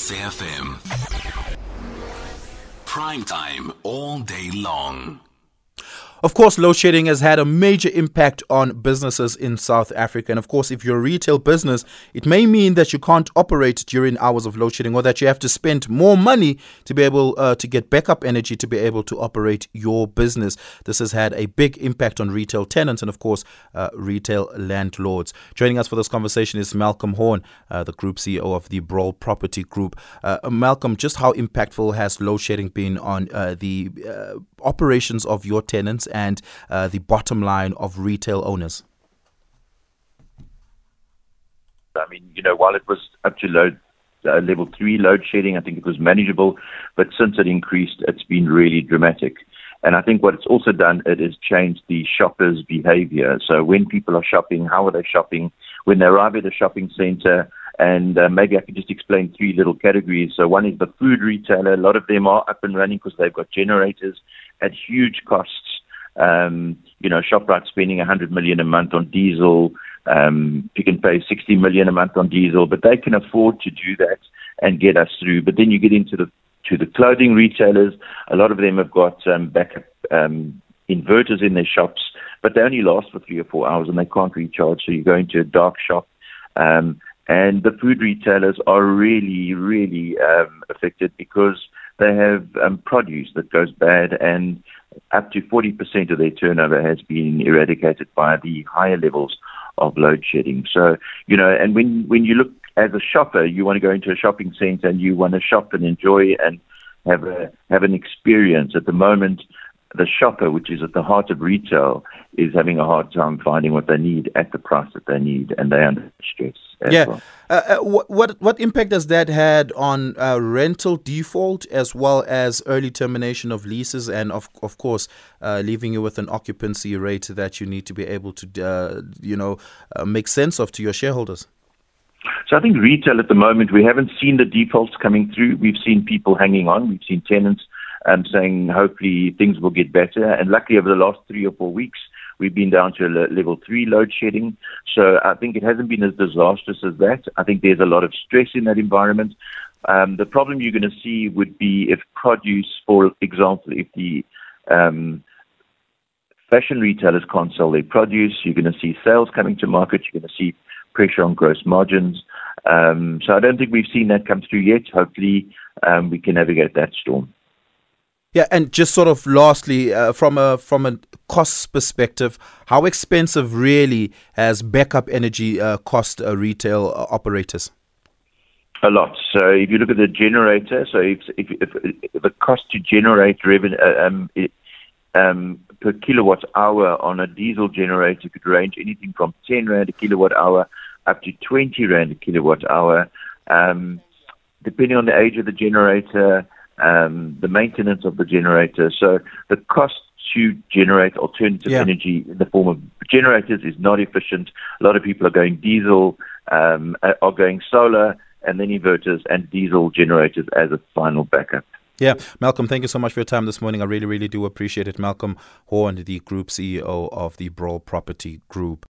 SAFM. Prime time all day long. Of course, load shedding has had a major impact on businesses in South Africa. And of course, if you're a retail business, it may mean that you can't operate during hours of load shedding or that you have to spend more money to be able uh, to get backup energy to be able to operate your business. This has had a big impact on retail tenants and, of course, uh, retail landlords. Joining us for this conversation is Malcolm Horne, uh, the Group CEO of the Broll Property Group. Uh, Malcolm, just how impactful has load shedding been on uh, the uh, operations of your tenants and uh, the bottom line of retail owners? I mean, you know, while it was up to load uh, level three load shedding, I think it was manageable, but since it increased, it's been really dramatic. And I think what it's also done, it has changed the shopper's behavior. So when people are shopping, how are they shopping? When they arrive at a shopping center, and uh, maybe I could just explain three little categories. So one is the food retailer. A lot of them are up and running because they've got generators at huge costs. Um, you know, Shoprite spending 100 million a month on diesel. Um, Pick n Pay 60 million a month on diesel, but they can afford to do that and get us through. But then you get into the to the clothing retailers. A lot of them have got um, backup um, inverters in their shops, but they only last for three or four hours and they can't recharge. So you go into a dark shop. Um, and the food retailers are really, really um, affected because they have um, produce that goes bad, and up to 40% of their turnover has been eradicated by the higher levels of load shedding. So, you know, and when, when you look as a shopper, you want to go into a shopping center and you want to shop and enjoy and have a have an experience. At the moment, the shopper, which is at the heart of retail, is having a hard time finding what they need at the price that they need, and they're under stress. yeah. Well. Uh, uh, what what impact has that had on uh, rental default as well as early termination of leases, and of of course, uh, leaving you with an occupancy rate that you need to be able to, uh, you know, uh, make sense of to your shareholders? So I think retail at the moment, we haven't seen the defaults coming through. We've seen people hanging on. We've seen tenants um, saying hopefully things will get better. And luckily, over the last three or four weeks, we've been down to a level three load shedding. So I think it hasn't been as disastrous as that. I think there's a lot of stress in that environment. Um, the problem you're going to see would be if produce, for example, if the um, fashion retailers can't sell their produce, you're going to see sales coming to market, you're going to see pressure on gross margins. Um, so I don't think we've seen that come through yet. Hopefully, um, we can navigate that storm. Yeah, and just sort of lastly, uh, from a from a cost perspective, how expensive really has backup energy uh, cost uh, retail uh, operators? A lot. So if you look at the generator, so if if, if, if the cost to generate revenue uh, um, um, per kilowatt hour on a diesel generator could range anything from 10 rand a kilowatt hour up to 20 rand a kilowatt hour, um, depending on the age of the generator um, the maintenance of the generator. So the cost to generate alternative yeah. energy in the form of generators is not efficient. A lot of people are going diesel, um, are going solar, and then inverters and diesel generators as a final backup. Yeah, Malcolm, thank you so much for your time this morning. I really, really do appreciate it. Malcolm Horne, the Group CEO of the Broll Property Group.